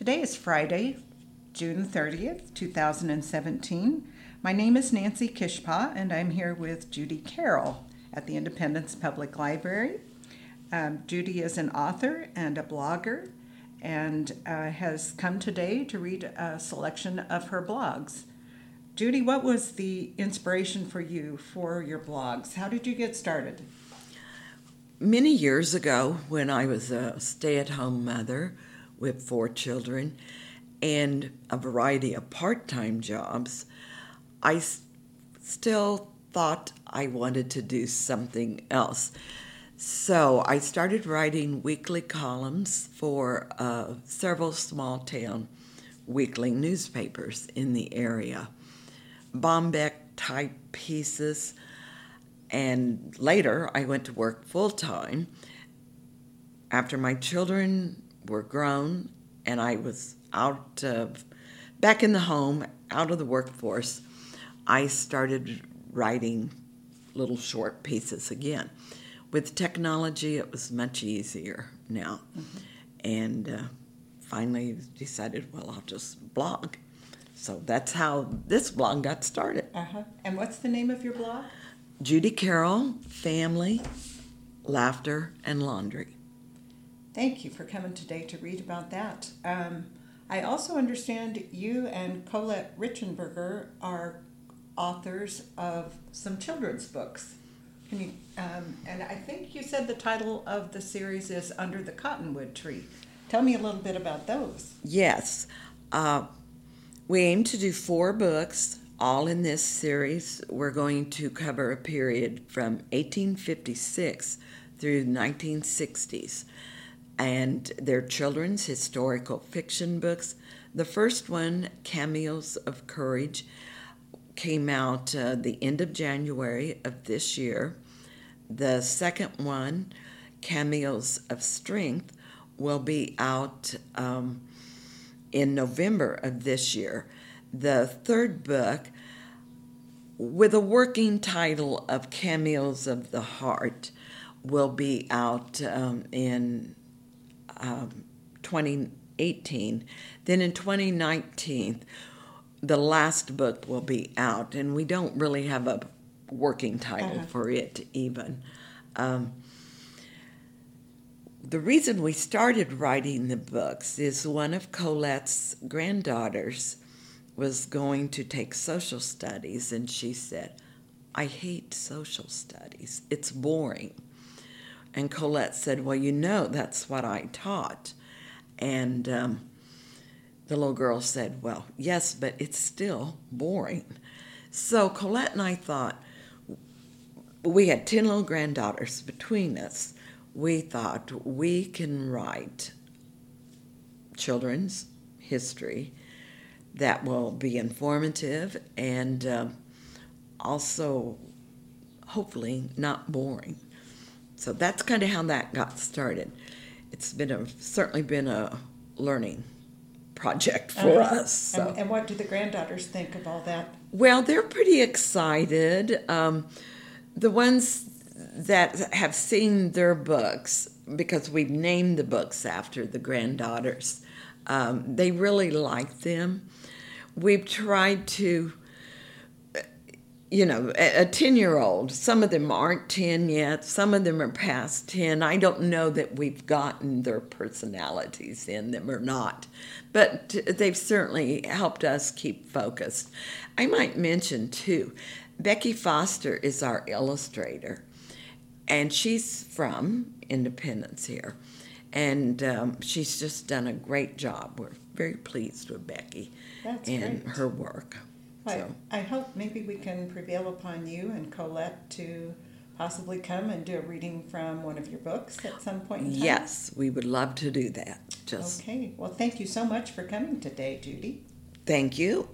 Today is Friday, June 30th, 2017. My name is Nancy Kishpa, and I'm here with Judy Carroll at the Independence Public Library. Um, Judy is an author and a blogger and uh, has come today to read a selection of her blogs. Judy, what was the inspiration for you for your blogs? How did you get started? Many years ago, when I was a stay at home mother, with four children and a variety of part time jobs, I s- still thought I wanted to do something else. So I started writing weekly columns for uh, several small town weekly newspapers in the area, Bombeck type pieces. And later, I went to work full time. After my children were grown and I was out of, back in the home, out of the workforce, I started writing little short pieces again. With technology, it was much easier now. Mm-hmm. And uh, finally decided, well, I'll just blog. So that's how this blog got started. Uh-huh. And what's the name of your blog? Judy Carroll, Family, Laughter, and Laundry. Thank you for coming today to read about that. Um, I also understand you and Colette Richenberger are authors of some children's books. Can you? Um, and I think you said the title of the series is Under the Cottonwood Tree. Tell me a little bit about those. Yes, uh, we aim to do four books, all in this series. We're going to cover a period from 1856 through 1960s and they're children's historical fiction books. The first one, Cameos of Courage, came out uh, the end of January of this year. The second one, Cameos of Strength, will be out um, in November of this year. The third book, with a working title of Cameos of the Heart, will be out um, in um, 2018. Then in 2019, the last book will be out, and we don't really have a working title uh-huh. for it even. Um, the reason we started writing the books is one of Colette's granddaughters was going to take social studies, and she said, I hate social studies. It's boring. And Colette said, Well, you know, that's what I taught. And um, the little girl said, Well, yes, but it's still boring. So Colette and I thought, we had 10 little granddaughters between us. We thought we can write children's history that will be informative and um, also hopefully not boring. So that's kind of how that got started. It's been a certainly been a learning project for uh-huh. us. So. And, and, what do the granddaughters think of all that? Well, they're pretty excited. Um, the ones that have seen their books, because we've named the books after the granddaughters, um, they really like them. We've tried to you know, a 10 year old, some of them aren't 10 yet, some of them are past 10. I don't know that we've gotten their personalities in them or not, but they've certainly helped us keep focused. I might mention too, Becky Foster is our illustrator, and she's from Independence here, and um, she's just done a great job. We're very pleased with Becky That's and great. her work. I, I hope maybe we can prevail upon you and Colette to possibly come and do a reading from one of your books at some point in time. Yes, we would love to do that. Just okay. Well, thank you so much for coming today, Judy. Thank you.